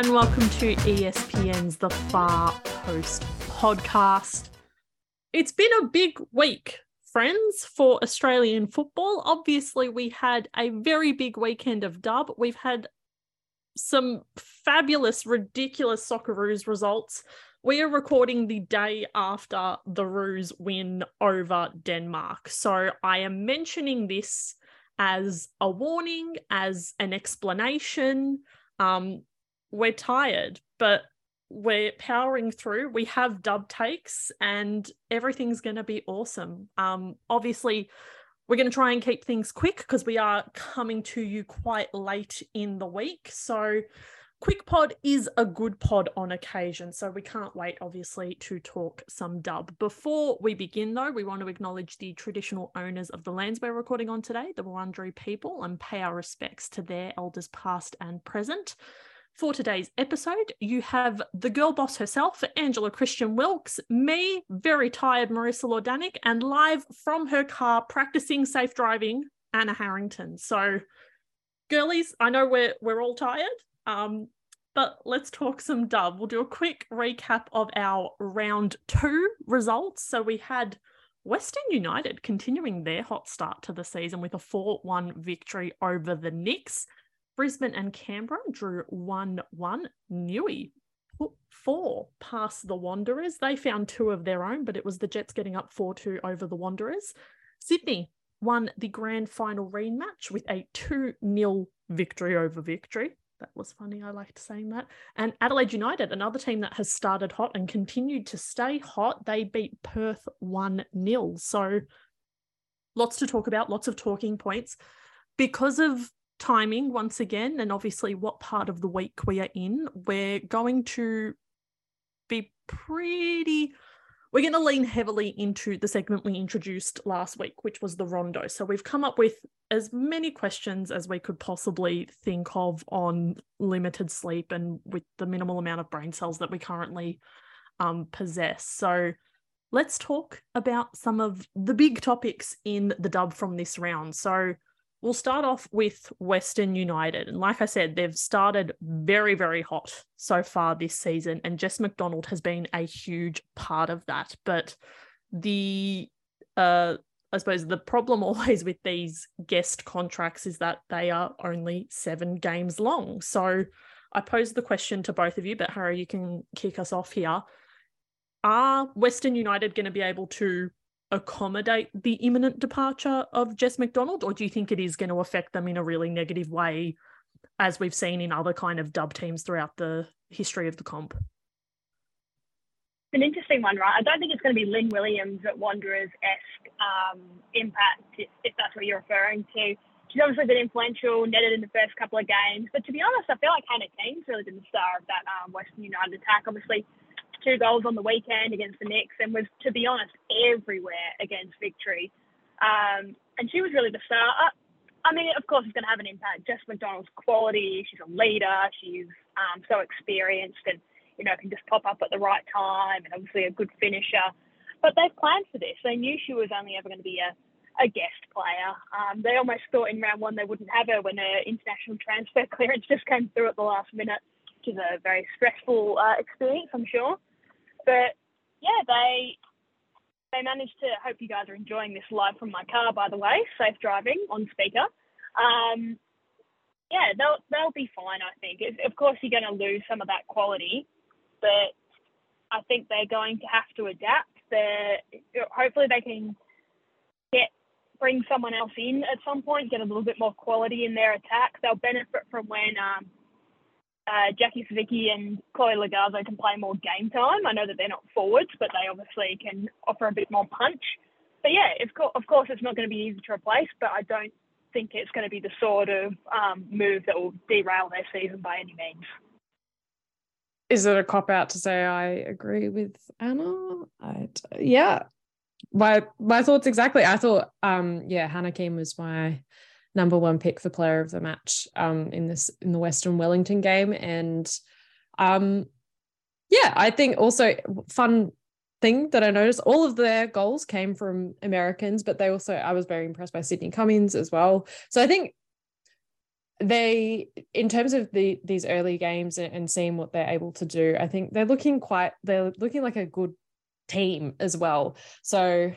and welcome to ESPN's The Far Post podcast. It's been a big week, friends, for Australian football. Obviously, we had a very big weekend of dub. We've had some fabulous, ridiculous Socceroos results. We are recording the day after the Roos win over Denmark. So I am mentioning this as a warning, as an explanation. Um, we're tired, but we're powering through. We have dub takes and everything's going to be awesome. Um, obviously, we're going to try and keep things quick because we are coming to you quite late in the week. So, Quick Pod is a good pod on occasion, so we can't wait, obviously, to talk some dub. Before we begin, though, we want to acknowledge the traditional owners of the lands we're recording on today, the Wurundjeri people, and pay our respects to their elders past and present. For today's episode, you have the girl boss herself, Angela Christian Wilkes, me, very tired Marissa Lordanic, and live from her car practicing safe driving, Anna Harrington. So, girlies, I know we're we're all tired. Um, but let's talk some dub. We'll do a quick recap of our round two results. So we had Western United continuing their hot start to the season with a 4 1 victory over the Knicks. Brisbane and Canberra drew 1 1. Newey four past the Wanderers. They found two of their own, but it was the Jets getting up 4 2 over the Wanderers. Sydney won the grand final rematch with a 2 0 victory over victory. That was funny. I liked saying that. And Adelaide United, another team that has started hot and continued to stay hot, they beat Perth 1 0. So lots to talk about, lots of talking points. Because of timing, once again, and obviously what part of the week we are in, we're going to be pretty we're going to lean heavily into the segment we introduced last week, which was the rondo. So we've come up with as many questions as we could possibly think of on limited sleep and with the minimal amount of brain cells that we currently um, possess. So let's talk about some of the big topics in the dub from this round. So We'll start off with Western United. And like I said, they've started very, very hot so far this season. And Jess McDonald has been a huge part of that. But the, uh, I suppose the problem always with these guest contracts is that they are only seven games long. So I pose the question to both of you, but Harry, you can kick us off here. Are Western United going to be able to accommodate the imminent departure of Jess McDonald, or do you think it is going to affect them in a really negative way, as we've seen in other kind of dub teams throughout the history of the comp? It's an interesting one, right? I don't think it's going to be Lynn Williams at Wanderers esque um, impact, if, that's what you're referring to. She's obviously been influential, netted in the first couple of games. But to be honest, I feel like Hannah Keane's really been the star of that um, Western United attack. Obviously, two goals on the weekend against the Knicks and was, to be honest, everywhere against victory. Um, and she was really the star. Uh, I mean, of course, it's going to have an impact. Jess McDonald's quality, she's a leader, she's um, so experienced and, you know, can just pop up at the right time and obviously a good finisher. But they've planned for this. They knew she was only ever going to be a, a guest player. Um, they almost thought in round one they wouldn't have her when her international transfer clearance just came through at the last minute, which is a very stressful uh, experience, I'm sure. But yeah, they they managed to. Hope you guys are enjoying this live from my car, by the way. Safe driving on speaker. Um, yeah, they'll they'll be fine. I think. of course, you're going to lose some of that quality, but I think they're going to have to adapt. They're, hopefully, they can get bring someone else in at some point, get a little bit more quality in their attack. They'll benefit from when um, uh, Jackie Sawicki and Chloe Logarzo can play more game time. I know that they're not forwards, but they obviously can offer a bit more punch. But yeah, of course, of course it's not going to be easy to replace, but I don't think it's going to be the sort of um, move that will derail their season by any means. Is it a cop out to say I agree with Anna? Yeah, my my thoughts exactly. I thought, um, yeah, Hannah Keane was my number one pick for player of the match um, in this in the Western Wellington game. And um, yeah, I think also fun thing that I noticed, all of their goals came from Americans, but they also I was very impressed by Sydney Cummings as well. So I think they in terms of the these early games and, and seeing what they're able to do, I think they're looking quite they're looking like a good team as well. So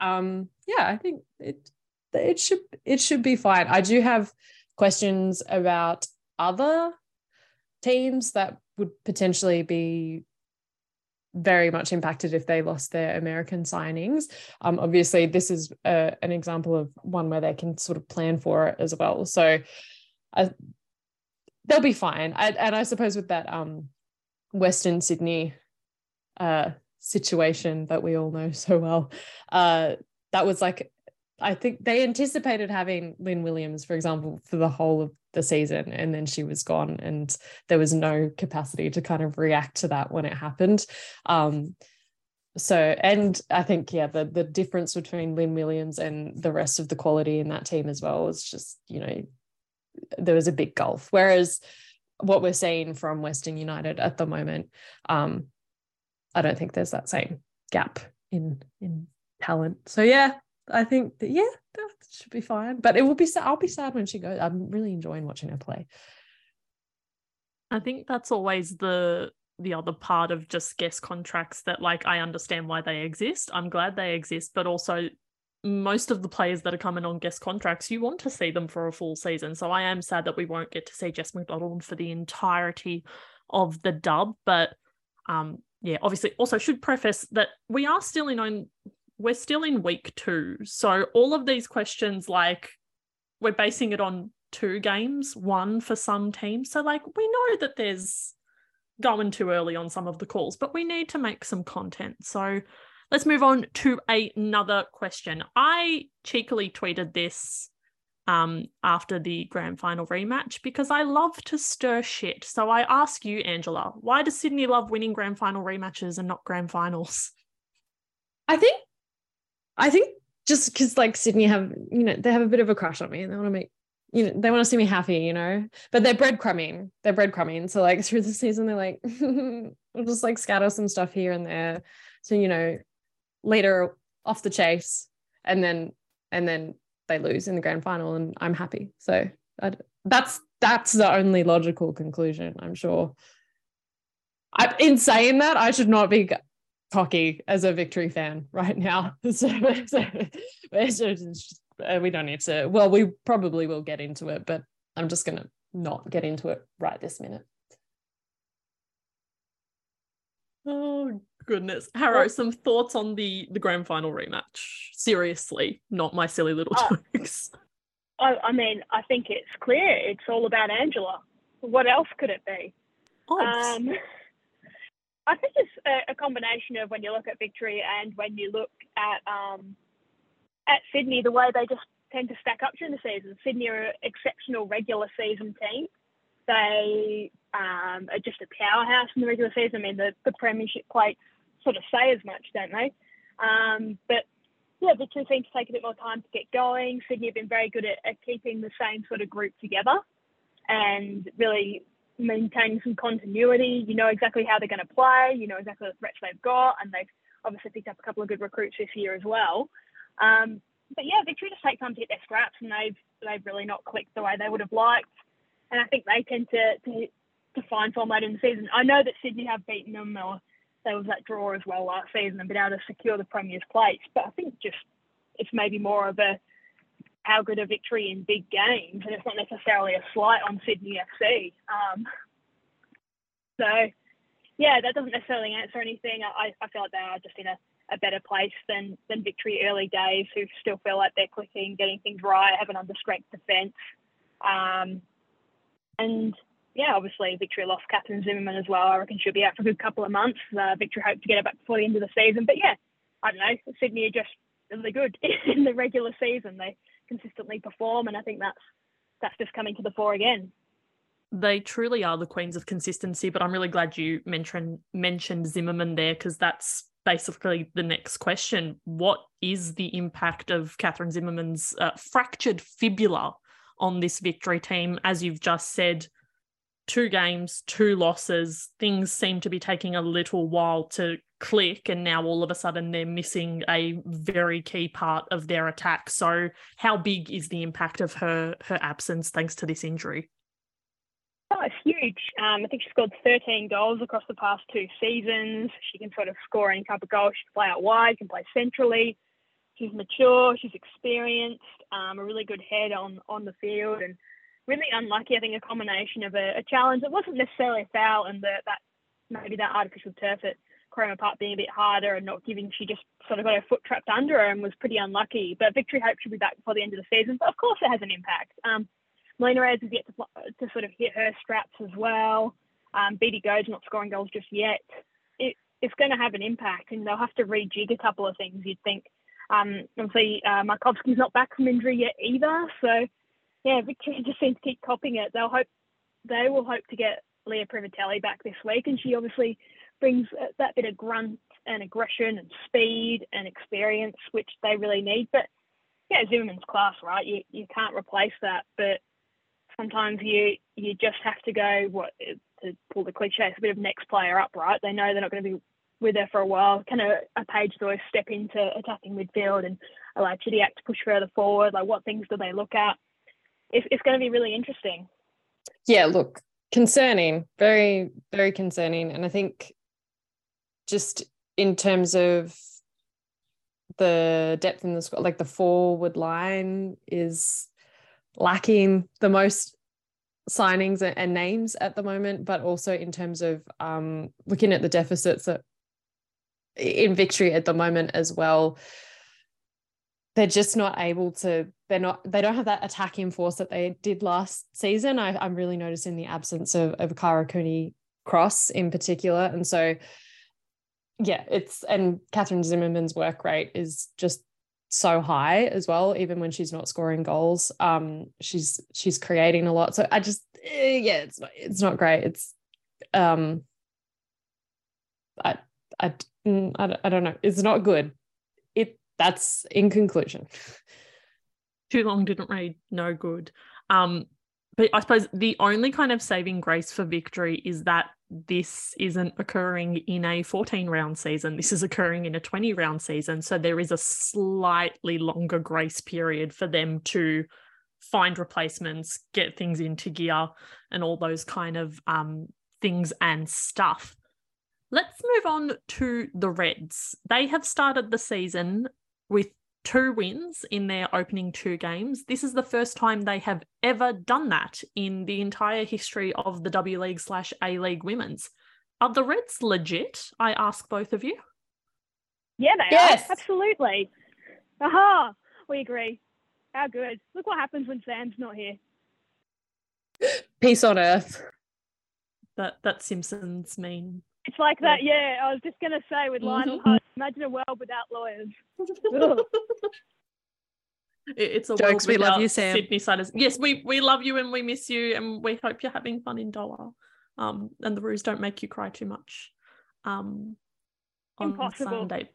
um yeah, I think it it should it should be fine. I do have questions about other teams that would potentially be very much impacted if they lost their American signings. Um, obviously, this is a, an example of one where they can sort of plan for it as well. So I, they'll be fine. I, and I suppose with that um, Western Sydney uh, situation that we all know so well, uh, that was like I think they anticipated having Lynn Williams, for example, for the whole of the season, and then she was gone, and there was no capacity to kind of react to that when it happened. Um, so, and I think, yeah, the the difference between Lynn Williams and the rest of the quality in that team as well is just, you know, there was a big gulf. Whereas what we're seeing from Western United at the moment, um, I don't think there's that same gap in in talent. So yeah, I think that yeah, that should be fine. But it will be. I'll be sad when she goes. I'm really enjoying watching her play. I think that's always the the other part of just guest contracts that like I understand why they exist. I'm glad they exist, but also most of the players that are coming on guest contracts, you want to see them for a full season. So I am sad that we won't get to see Jess McDonald for the entirety of the dub. But um, yeah, obviously also should preface that we are still in on we're still in week two. So all of these questions, like we're basing it on two games, one for some teams. So like we know that there's going too early on some of the calls, but we need to make some content. So let's move on to another question. I cheekily tweeted this um, after the grand final rematch because I love to stir shit. So I ask you, Angela, why does Sydney love winning grand final rematches and not grand finals? I think I think just because like Sydney have, you know, they have a bit of a crush on me and they want to make, you know, they want to see me happy, you know, but they're breadcrumbing. They're breadcrumbing. So like through the season, they're like, we'll just like scatter some stuff here and there. So, you know, later off the chase and then, and then they lose in the grand final and I'm happy. So I, that's, that's the only logical conclusion, I'm sure. I, in saying that, I should not be cocky as a victory fan right now. so, so, just, uh, we don't need to. Well, we probably will get into it, but I'm just going to not get into it right this minute. Oh goodness, Harrow, some thoughts on the the grand final rematch? Seriously, not my silly little uh, jokes. I, I mean, I think it's clear. It's all about Angela. What else could it be? Um, I think it's a, a, combination of when you look at victory and when you look at um, at Sydney, the way they just tend to stack up during the season. Sydney are an exceptional regular season team. They um, are just a powerhouse in the regular season. I mean, the, the premiership plates sort of say as much, don't they? Um, but yeah, victory seem to take a bit more time to get going. Sydney have been very good at, at keeping the same sort of group together and really maintaining some continuity. You know exactly how they're going to play. You know exactly the threats they've got, and they've obviously picked up a couple of good recruits this year as well. Um, but yeah, Victory just take time to get their scraps, and they've they've really not clicked the way they would have liked. And I think they tend to to, to find form later in the season. I know that Sydney have beaten them, or there was that draw as well last season, and been able to secure the Premier's place. But I think just it's maybe more of a how good a victory in big games, and it's not necessarily a slight on Sydney FC. Um, so, yeah, that doesn't necessarily answer anything. I, I feel like they are just in a, a better place than than victory early days, who still feel like they're clicking, getting things right, have an under defence, um, and yeah, obviously Victory lost Catherine Zimmerman as well. I reckon she'll be out for a good couple of months. Uh, Victory hope to get her back before the end of the season. But yeah, I don't know. Sydney are just really good in the regular season. They consistently perform, and I think that's that's just coming to the fore again. They truly are the queens of consistency, but I'm really glad you mentioned mentioned Zimmerman there because that's basically the next question. What is the impact of Catherine Zimmerman's uh, fractured fibula on this victory team? As you've just said, two games, two losses. Things seem to be taking a little while to click, and now all of a sudden they're missing a very key part of their attack. So, how big is the impact of her her absence thanks to this injury? Oh, it's huge. Um, I think she scored 13 goals across the past two seasons. She can sort of score any type of goal. She can play out wide, can play centrally. She's mature, she's experienced, um, a really good head on on the field, and really unlucky. I think a combination of a, a challenge that wasn't necessarily a foul, and the, that maybe that artificial turf at Cromer Park being a bit harder and not giving. She just sort of got her foot trapped under her and was pretty unlucky. But Victory Hope should be back before the end of the season. But of course, it has an impact. Um, Melina Ayres has yet to, to sort of hit her straps as well. Um, Beattie Goad's not scoring goals just yet. It, it's going to have an impact, and they'll have to rejig a couple of things. You'd think. Um, obviously, uh, Markovski's not back from injury yet either, so yeah, Victoria just seems to keep copying it. They'll hope they will hope to get Lia Privitelli back this week, and she obviously brings that bit of grunt and aggression and speed and experience, which they really need. But yeah, Zimmerman's class, right? You you can't replace that, but sometimes you you just have to go what to pull the cliche, it's a bit of next player up, right? They know they're not going to be with her for a while. Kind of a Paige Zois step into attacking midfield and allow Chidiac to push further forward. Like what things do they look at? It's, it's going to be really interesting. Yeah, look, concerning, very, very concerning. And I think just in terms of the depth in the squad, like the forward line is lacking the most signings and names at the moment, but also in terms of um, looking at the deficits in victory at the moment as well. They're just not able to. They're not. They don't have that attacking force that they did last season. I, am really noticing the absence of of Kyra Cooney Cross in particular, and so yeah, it's and Catherine Zimmerman's work rate is just so high as well even when she's not scoring goals um she's she's creating a lot so i just eh, yeah it's not it's not great it's um I, I mm, I don't know it's not good that's in conclusion too long didn't read no good um but i suppose the only kind of saving grace for victory is that this isn't occurring in a 14 round season. This is occurring in a 20 round season. So there is a slightly longer grace period for them to find replacements, get things into gear, and all those kind of um, things and stuff. Let's move on to the Reds. They have started the season with two wins in their opening two games. This is the first time they have ever done that in the entire history of the W League slash A League women's. Are the Reds legit? I ask both of you. Yeah, they yes. are. Absolutely. Aha, we agree. How good. Look what happens when Sam's not here. Peace on earth. That that Simpsons mean. It's like that, yeah. I was just gonna say with Lionel mm-hmm. imagine a world without lawyers. it's a Jokes, we love you, Sam. Sydney siders. Yes, we we love you and we miss you and we hope you're having fun in Doha. Um, and the Roos don't make you cry too much. Um, on Impossible. Sunday.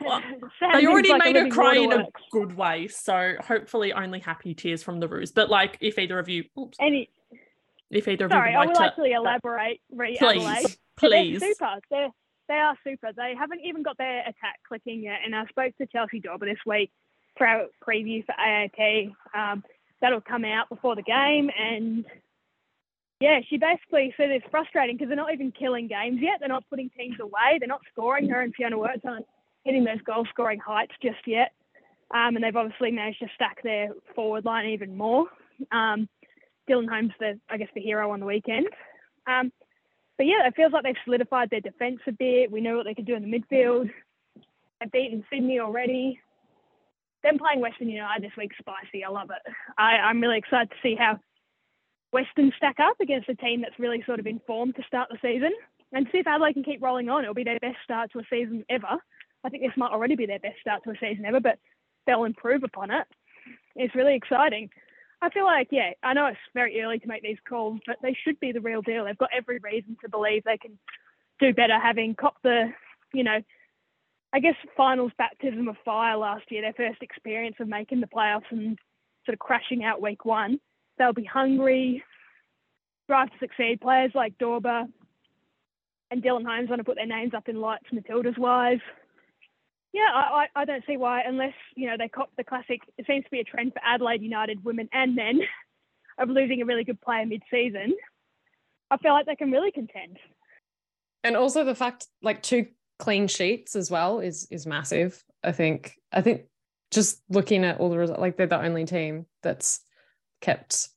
Well, they already like made her cry in a good way, so hopefully only happy tears from the Roos. But like, if either of you, oops, any, if either sorry, of you, sorry, I will to, actually elaborate. Re- please, please. They're super. They're they are super. They haven't even got their attack clicking yet. And I spoke to Chelsie Dawber this week for our preview for AAP. Um, that'll come out before the game. And yeah, she basically said it's frustrating because they're not even killing games yet. They're not putting teams away. They're not scoring. Her and Fiona Worts aren't hitting those goal scoring heights just yet. Um, and they've obviously managed to stack their forward line even more. Um, Dylan Holmes, the I guess the hero on the weekend. Um, but yeah, it feels like they've solidified their defence a bit. We know what they can do in the midfield. They've beaten Sydney already. Them playing Western United this week, spicy. I love it. I, I'm really excited to see how Western stack up against a team that's really sort of informed to start the season and see if Adelaide can keep rolling on. It'll be their best start to a season ever. I think this might already be their best start to a season ever, but they'll improve upon it. It's really exciting. I feel like, yeah, I know it's very early to make these calls, but they should be the real deal. They've got every reason to believe they can do better, having copped the, you know, I guess finals baptism of fire last year, their first experience of making the playoffs and sort of crashing out week one. They'll be hungry. Drive to Succeed players like Dawber and Dylan Holmes want to put their names up in lights Matildas wise. Yeah, I, I, don't see why, unless, you know, they cop the classic, it seems to be a trend for Adelaide United women and men of losing a really good player mid season. I feel like they can really contend. And also the fact like two clean sheets as well is is massive. I think I think just looking at all the results, like they're the only team that's kept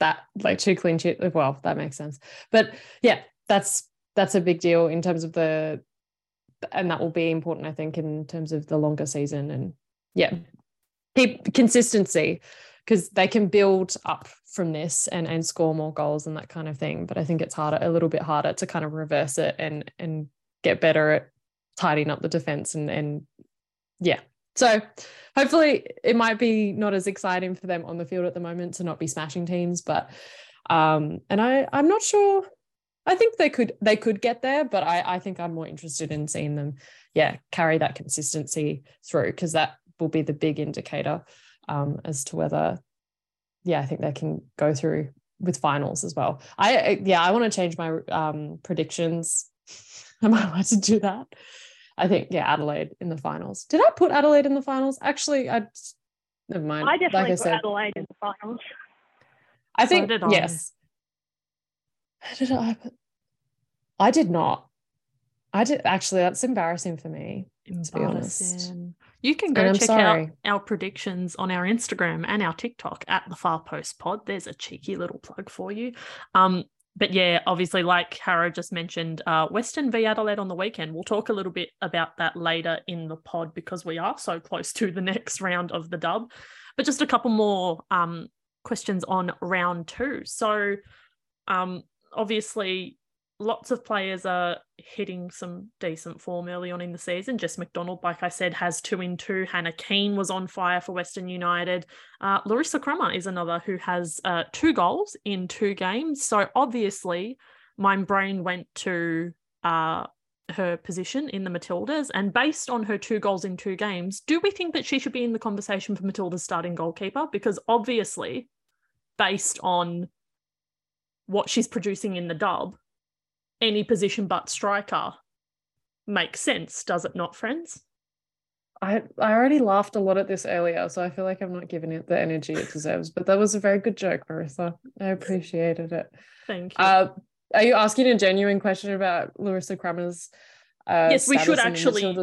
that like two clean sheets. Well, that makes sense. But yeah, that's that's a big deal in terms of the and that will be important, I think, in terms of the longer season and yeah, keep consistency because they can build up from this and and score more goals and that kind of thing. But I think it's harder, a little bit harder to kind of reverse it and and get better at tidying up the defense and and yeah. So hopefully it might be not as exciting for them on the field at the moment to not be smashing teams, but um and I I'm not sure I think they could they could get there, but I I think I'm more interested in seeing them yeah carry that consistency through because that will be the big indicator um, as to whether, yeah, I think they can go through with finals as well. I yeah, I want to change my um, predictions. Am I allowed to do that? I think yeah, Adelaide in the finals. Did I put Adelaide in the finals? Actually, I never mind. I definitely like I put said, Adelaide in the finals. I think so did yes. Did I? Put, I did not. I did actually. That's embarrassing for me. To be honest, you can go check sorry. out our predictions on our Instagram and our TikTok at the Far Post Pod. There's a cheeky little plug for you. Um, but yeah, obviously, like Harrow just mentioned, uh, Western v Adelaide on the weekend. We'll talk a little bit about that later in the pod because we are so close to the next round of the dub. But just a couple more um, questions on round two. So, um, obviously, lots of players are hitting some decent form early on in the season. Jess McDonald, like I said, has two in two. Hannah Keane was on fire for Western United. Uh, Larissa Crummer is another who has uh, two goals in two games. So obviously, my brain went to uh, her position in the Matildas. And based on her two goals in two games, do we think that she should be in the conversation for Matilda's starting goalkeeper? Because obviously, based on what she's producing in the dub, any position but striker makes sense, does it not, friends? I I already laughed a lot at this earlier, so I feel like I'm not giving it the energy it deserves. But that was a very good joke, Marissa. I appreciated it. Thank you. Uh, are you asking a genuine question about Larissa Crummer's? Uh, yes, we should actually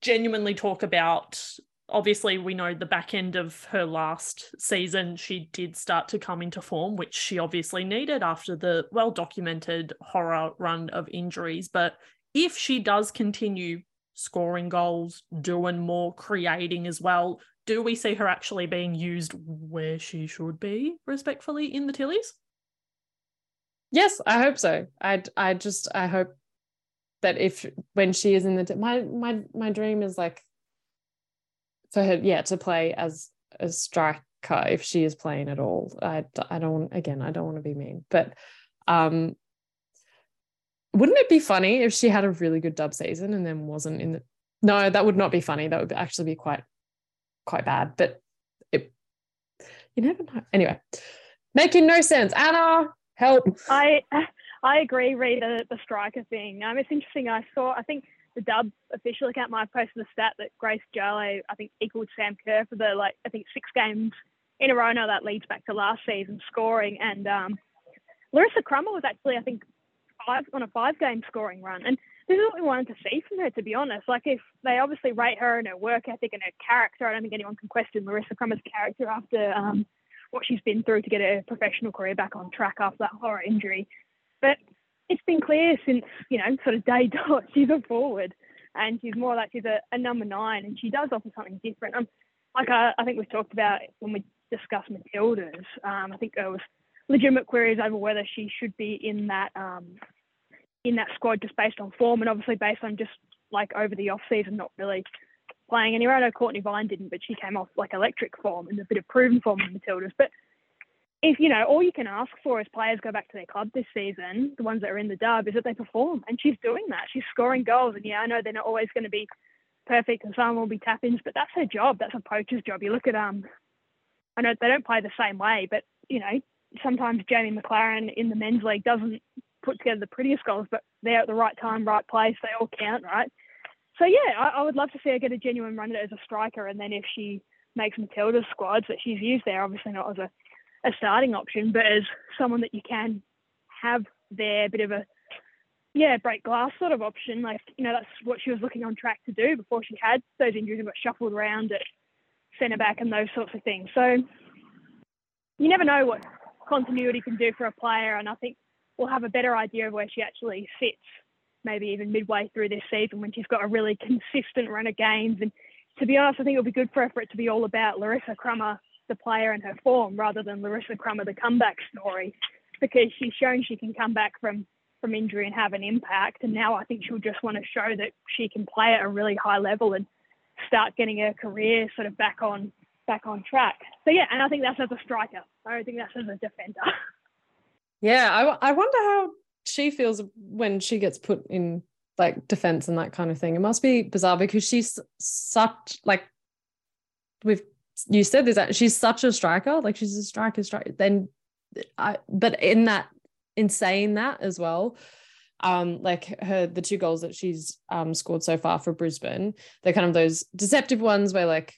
genuinely talk about obviously we know the back end of her last season she did start to come into form which she obviously needed after the well documented horror run of injuries. But if she does continue scoring goals doing more creating as well do we see her actually being used where she should be respectfully in the tillies? Yes i hope so. I i just i hope that if when she is in the my my my dream is like for her, yeah, to play as a striker if she is playing at all. I, I don't again, I don't want to be mean, but um, wouldn't it be funny if she had a really good dub season and then wasn't in the? No, that would not be funny. That would actually be quite quite bad. But it, you never know. Anyway, making no sense. Anna, help. I I agree, Rita, the striker thing. Um, it's interesting. I saw. I think the Dub official account might post the stat that Grace Jale, I think, equaled Sam Kerr for the like I think six games in a row now. That leads back to last season scoring, and um, Larissa Crummer was actually I think five on a five game scoring run, and this is what we wanted to see from her. To be honest, like if they obviously rate her and her work ethic and her character, I don't think anyone can question Larissa Crummer's character after um, what she's been through to get her professional career back on track after that horror injury. But it's been clear since you know sort of day dot she's a forward and she's more like she's a, a number nine and she does offer something different. Um, like I, I think we've talked about when we discussed Matildas. Um, I think there was legitimate queries over whether she should be in that um, in that squad just based on form and obviously based on just like over the off season not really playing anywhere. I know Cortnee Vine didn't, but she came off like electric form and a bit of proven form in Matildas. But if you know all you can ask for as players go back to their club this season, the ones that are in the dub, is that they perform, and she's doing that. She's scoring goals, and yeah, I know they're not always going to be perfect, and some will be tap-ins, but that's her job. That's a poacher's job. You look at um, I know they don't play the same way, but you know sometimes Jamie Maclaren in the men's league doesn't put together the prettiest goals, but they're at the right time, right place. They all count, right? So yeah, I, I would love to see her get a genuine run at it as a striker, and then if she makes Matilda's squads that she's used there, obviously not as a, a starting option, but as someone that you can have there, a bit of a yeah, break glass sort of option. Like, you know, that's what she was looking on track to do before she had those injuries and got shuffled around at centre back and those sorts of things. So you never know what continuity can do for a player. And I think we'll have a better idea of where she actually fits, maybe even midway through this season when she's got a really consistent run of games. And to be honest, I think it'll be good for her for it to be all about Larissa Crummer, the player and her form, rather than Larissa Crummer, the comeback story, because she's shown she can come back from from injury and have an impact. And now I think she'll just want to show that she can play at a really high level and start getting her career sort of back on back on track. So yeah, and I think that's as a striker. I don't think that's as a defender. Yeah, I I wonder how she feels when she gets put in like defense and that kind of thing. It must be bizarre because she's such like we've you said this she's such a striker, like she's a striker striker. Then I but in that in saying that as well, um, like her the two goals that she's um scored so far for Brisbane, they're kind of those deceptive ones where like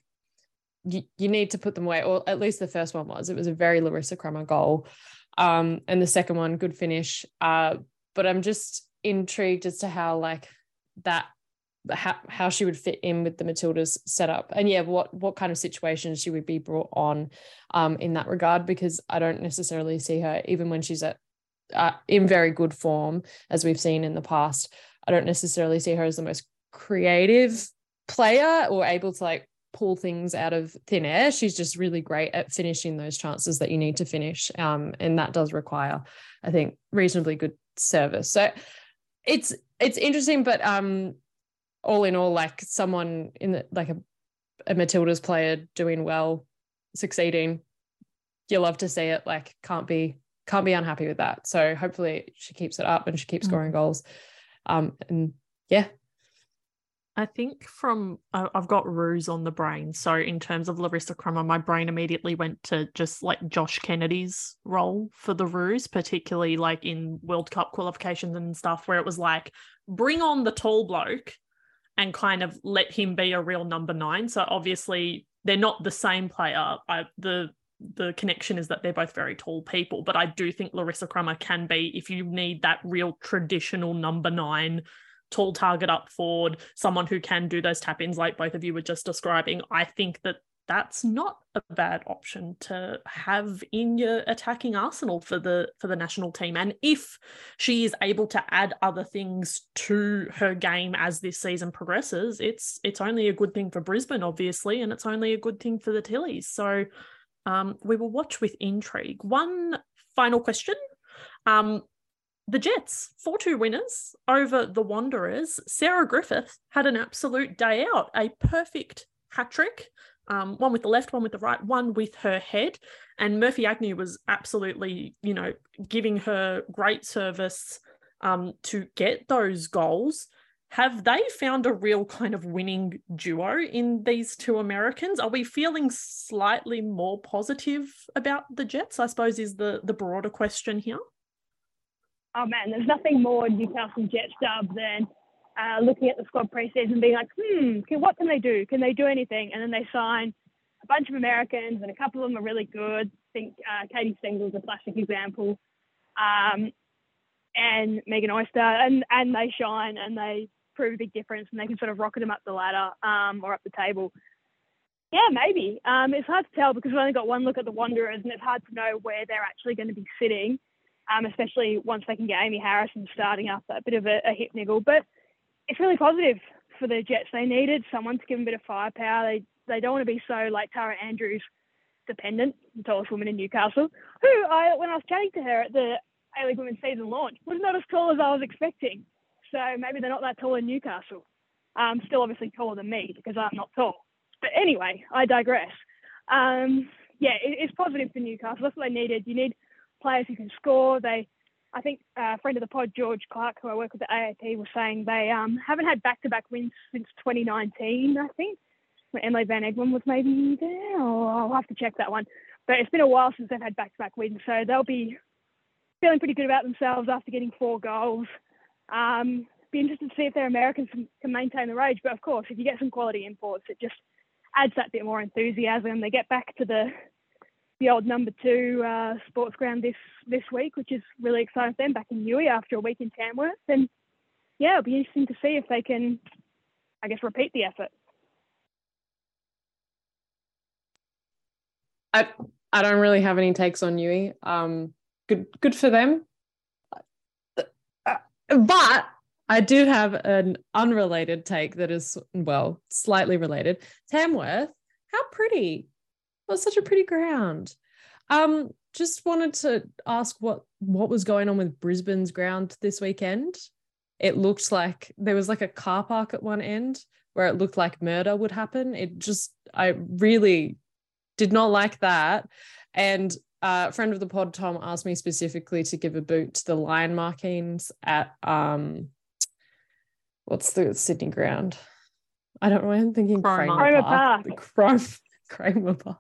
you, you need to put them away, or at least the first one was. It was a very Larissa Crummer goal. Um, and the second one, good finish. Uh, but I'm just intrigued as to how like that how, how she would fit in with the Matildas setup and yeah what what kind of situations she would be brought on um in that regard because I don't necessarily see her even when she's at uh, in very good form, as we've seen in the past. I don't necessarily see her as the most creative player or able to like pull things out of thin air. She's just really great at finishing those chances that you need to finish. Um, and that does require, I think, reasonably good service. So it's it's interesting, but um, all in all, like someone in the like a, a Matilda's player doing well, succeeding, you love to see it. Like can't be can't be unhappy with that. So hopefully she keeps it up and she keeps mm. scoring goals. Um, and yeah. I think from I've got Roos on the brain. So in terms of Larissa Crummer, my brain immediately went to just like Josh Kennedy's role for the Roos, particularly like in World Cup qualifications and stuff, where it was like bring on the tall bloke and kind of let him be a real number nine. So obviously they're not the same player. I, the the connection is that they're both very tall people. But I do think Larissa Crummer can be, if you need that real traditional number nine, tall target up forward, someone who can do those tap ins like both of you were just describing. I think that that's not a bad option to have in your attacking arsenal for the for the national team and if she is able to add other things to her game as this season progresses it's it's only a good thing for Brisbane obviously and it's only a good thing for the Tillies so um, we will watch with intrigue. One final question. Um, the Jets, 4 2 winners over the Wanderers. Sarah Griffith had an absolute day out, a perfect hat trick, um, one with the left, one with the right, one with her head. And Murphy Agnew was absolutely, you know, giving her great service um, to get those goals have they found a real kind of winning duo in these two Americans? Are we feeling slightly more positive about the Jets? I suppose is the the broader question here. Oh man, there's nothing more Newcastle Jets dub than uh, looking at the squad preseason, being like, hmm, can, what can they do? Can they do anything? And then they sign a bunch of Americans, and a couple of them are really good. I think uh, Katie is a classic example. Um, and Megan Oyster, and and they shine and they prove a big difference and they can sort of rocket them up the ladder um, or up the table. Yeah, maybe. Um, it's hard to tell because we've only got one look at the Wanderers and it's hard to know where they're actually going to be sitting, um, especially once they can get Amy Harrison starting up a bit of a, a hip niggle. But it's really positive for the Jets. They needed someone to give them a bit of firepower. They they don't want to be so like Tara Andrews dependent, the tallest woman in Newcastle, who I when I was chatting to her at the A League Women's season launch was not as tall as I was expecting. So maybe they're not that tall in Newcastle. Um, still obviously taller than me because I'm not tall. But anyway, I digress. Um, yeah, it, it's positive for Newcastle. That's what they needed. You need players who can score. They, I think, a friend of the pod, George Clark, who I work with at AAP, was saying they um, haven't had back-to-back wins since 2019. I think when Emily Van Egmond was maybe there. Or I'll have to check that one. but it's been a while since they've had back-to-back wins, so they'll be feeling pretty good about themselves after getting four goals. Um, be interested to see if their Americans can, can maintain the rage. But of course, if you get some quality imports, it just adds that bit more enthusiasm. They get back to the the old number two uh, sports ground this this week, which is really exciting for them back in Newey after a week in Tamworth. And yeah, it'll be interesting to see if they can, I guess, repeat the effort. I I don't really have any takes on Newey. Um, good good for them. But I do have an unrelated take that is well slightly related. Tamworth, how pretty! It was such a pretty ground. Um, just wanted to ask what what was going on with Brisbane's ground this weekend. It looked like there was like a car park at one end where it looked like murder would happen. It just I really did not like that. And uh, a friend of the pod, Tom, asked me specifically to give a boot to the line markings at um, what's the Sydney ground? I don't know. I'm thinking Cromer, Cromer Park. Park. Cromer Park.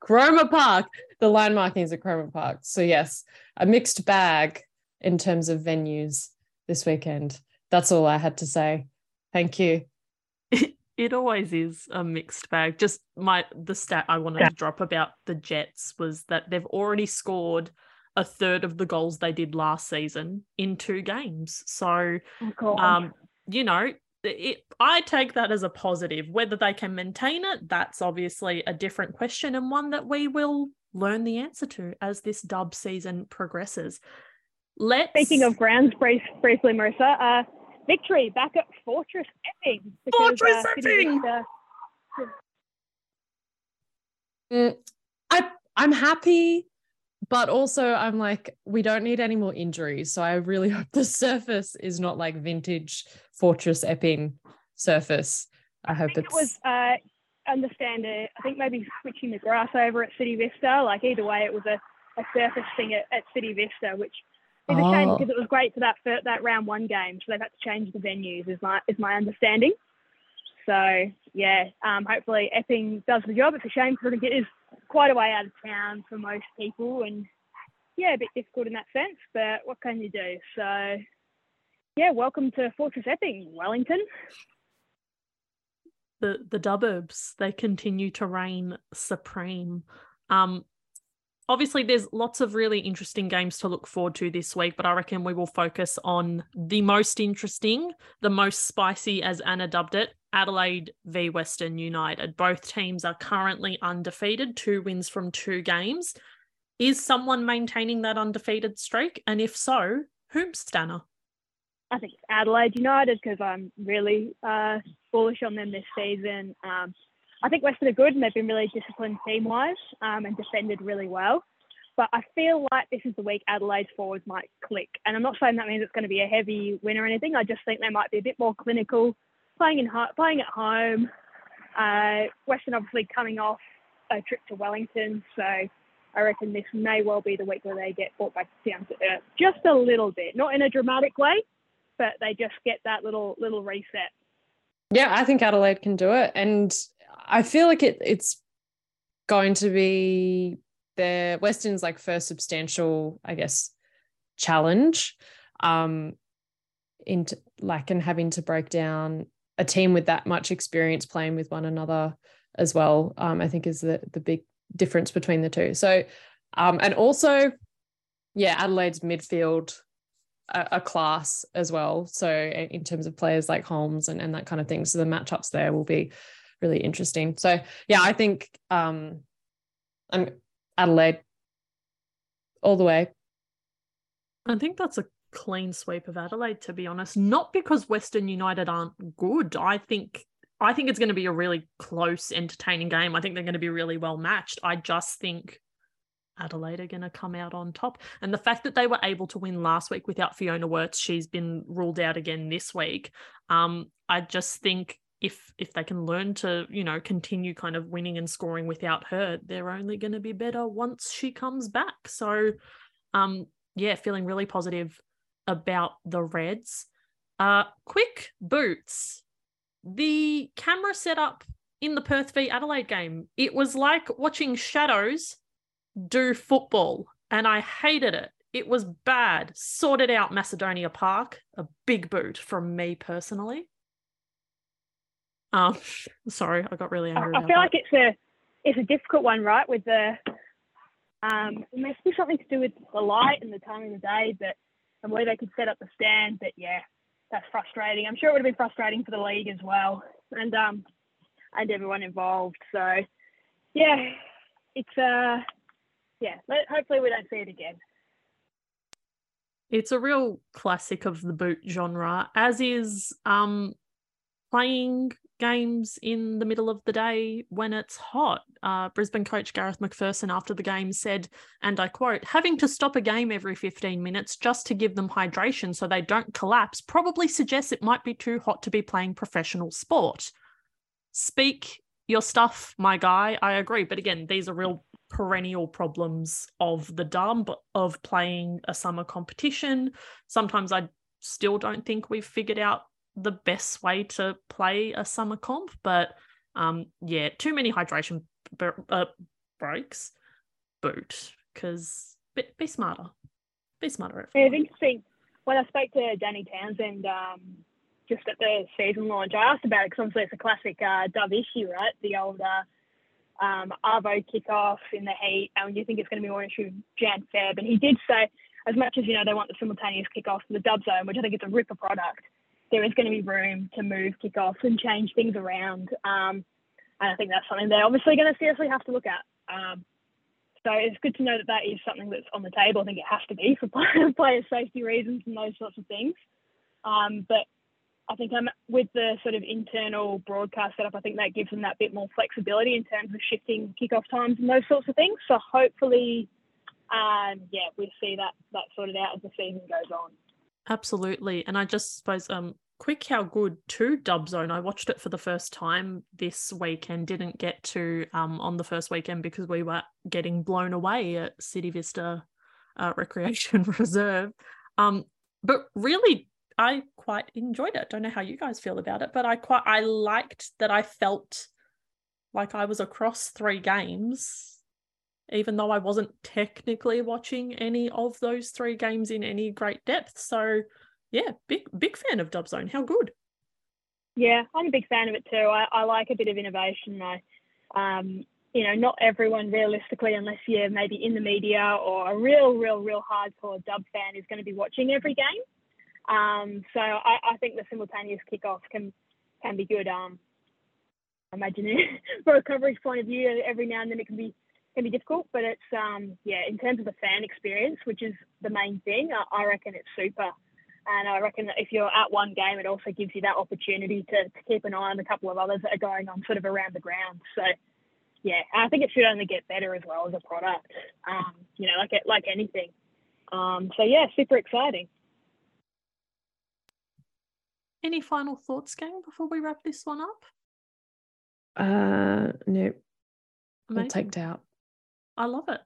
Cromer Park. The line markings at Cromer Park. So yes, a mixed bag in terms of venues this weekend. That's all I had to say. Thank you. It always is a mixed bag. Just my the stat I wanted yeah. to drop about the Jets was that they've already scored a third of the goals they did last season in two games. So, oh, um, you know, it, I take that as a positive. Whether they can maintain it, that's obviously a different question and one that we will learn the answer to as this dub season progresses. Let's. Speaking of grounds, brief, briefly, Marissa, uh, victory back at Fortress Epping. Fortress uh, Epping. Mm, I I'm happy, but also I'm like we don't need any more injuries. So I really hope the surface is not like vintage Fortress Epping surface. I, I hope it's. It was. Uh, understand it. I think maybe switching the grass over at City Vista. Like either way, it was a, a surface thing at, at City Vista, which is oh. a shame oh. because it was great for that for that round one game. So they've had to change the venues, is my is my understanding. So yeah, um, hopefully Epping does the job. It's a shame because it is quite a way out of town for most people, and yeah, a bit difficult in that sense. But what can you do? So yeah, welcome to Fortress Epping, Wellington. The the Duburbs they continue to reign supreme. Um, obviously there's lots of really interesting games to look forward to this week but i reckon we will focus on the most interesting the most spicy as anna dubbed it adelaide v western united both teams are currently undefeated two wins from two games is someone maintaining that undefeated streak and if so whom stanner i think it's adelaide united because i'm really uh, bullish on them this season um, I think Western are good and they've been really disciplined team wise um, and defended really well. But I feel like this is the week Adelaide's forwards might click. And I'm not saying that means it's going to be a heavy win or anything. I just think they might be a bit more clinical, playing in playing at home. Uh, Western obviously coming off a trip to Wellington, so I reckon this may well be the week where they get brought back down to earth just a little bit, not in a dramatic way, but they just get that little little reset. Yeah, I think Adelaide can do it, and I feel like it it's going to be the Western's like first substantial, I guess, challenge. Um into like and having to break down a team with that much experience playing with one another as well. Um, I think is the the big difference between the two. So um and also yeah, Adelaide's midfield a, class as well. So in terms of players like Holmes and, and that kind of thing. So the matchups there will be really interesting. So yeah, I think um, I'm Adelaide all the way. I think that's a clean sweep of Adelaide, to be honest. Not because Western United aren't good. I think I think it's going to be a really close, entertaining game. I think they're going to be really well matched. I just think Adelaide are going to come out on top. And the fact that they were able to win last week without Fiona Worts, she's been ruled out again this week. Um, I just think if if they can learn to you know continue kind of winning and scoring without her they're only going to be better once she comes back so um yeah feeling really positive about the reds uh quick boots the camera setup in the perth v adelaide game it was like watching shadows do football and I hated it. It was bad. Sorted out Macedonia Park. A big boot from me personally. Um, sorry, I got really angry. I, I feel that. like it's a it's a difficult one, right? With the um, it must be something to do with the light and the time of the day, but and where they could set up the stand. But yeah, that's frustrating. I'm sure it would have been frustrating for the league as well, and um, and everyone involved. So yeah, it's uh, yeah. Let, hopefully we don't see it again. It's a real classic of the boot genre, as is um playing games in the middle of the day when it's hot. Uh, Brisbane coach Garrath McPherson after the game said, and I quote, having to stop a game every 15 minutes just to give them hydration so they don't collapse probably suggests it might be too hot to be playing professional sport. Speak your stuff, my guy. I agree. But again, these are real perennial problems of the dumb of playing a summer competition. Sometimes I still don't think we've figured out the best way to play a summer comp. But um, yeah, too many hydration b- uh, breaks. Boot because be, be smarter. Be smarter. Yeah, interesting. When I spoke to Danny Townsend um, just at the season launch, I asked about it because obviously it's a classic uh, Dove issue, right? The old uh, um, Arvo kickoff in the heat, and you think it's going to be more issue Jan Feb. And he did say, as much as you know, they want the simultaneous kickoff for the Dub Zone, which I think is a ripper product there is going to be room to move kickoffs and change things around. Um, and I think that's something they're obviously going to seriously have to look at. Um, so it's good to know that that is something that's on the table. I think it has to be for player safety reasons and those sorts of things. Um, but I think I'm with the sort of internal broadcast setup. I think that gives them that bit more flexibility in terms of shifting kickoff times and those sorts of things. So hopefully, um, yeah, we see that that sorted out as the season goes on. Absolutely. And I just suppose um quick how good to Dub Zone. I watched it for the first time this weekend. Didn't get to um on the first weekend because we were getting blown away at City Vista uh, Recreation Reserve. Um, but really, I quite enjoyed it. Don't know how you guys feel about it, but I quite I liked that I felt like I was across three games even though I wasn't technically watching any of those three games in any great depth. So, yeah, big big fan of Dub Zone. How good? Yeah, I'm a big fan of it too. I, I like a bit of innovation. I, um, you know, not everyone realistically, unless you're maybe in the media or a real, real, real hardcore Dub fan, is going to be watching every game. Um, so I, I think the simultaneous kickoff can can be good. Um, I imagine from a coverage point of view, every now and then it can be can be difficult, but it's um yeah, in terms of the fan experience, which is the main thing, I, I reckon it's super. And I reckon that if you're at one game, it also gives you that opportunity to, to keep an eye on a couple of others that are going on sort of around the ground. So yeah, I think it should only get better as well as a product. Um, you know, like it, like anything. Um, so yeah, super exciting. Any final thoughts, gang, before we wrap this one up? Uh, no. All taked out. I love it.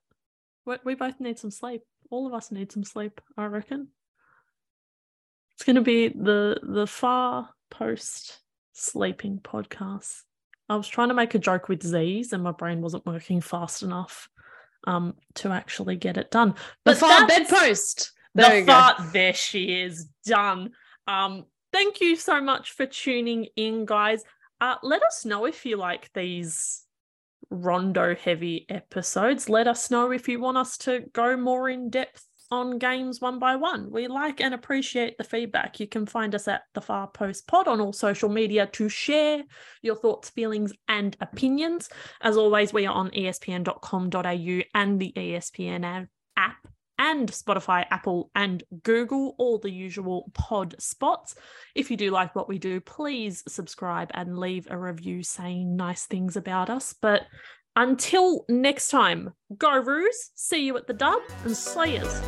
We, we both need some sleep. All of us need some sleep, I reckon. It's going to be the the far post sleeping podcast. I was trying to make a joke with Z's and my brain wasn't working fast enough um to actually get it done. But the far bedpost. There the far go. there she is done. Um thank you so much for tuning in guys. Uh let us know if you like these rondo heavy episodes. Let us know if you want us to go more in depth on games one by one. We like and appreciate the feedback. You can find us at the Far Post Pod on all social media to share your thoughts, feelings, and opinions. As always, we are on espn.com.au and the ESPN app and Spotify, Apple, and Google, all the usual pod spots. If you do like what we do, please subscribe and leave a review saying nice things about us. But until next time, go Roos, see you at the dub, and Slayers.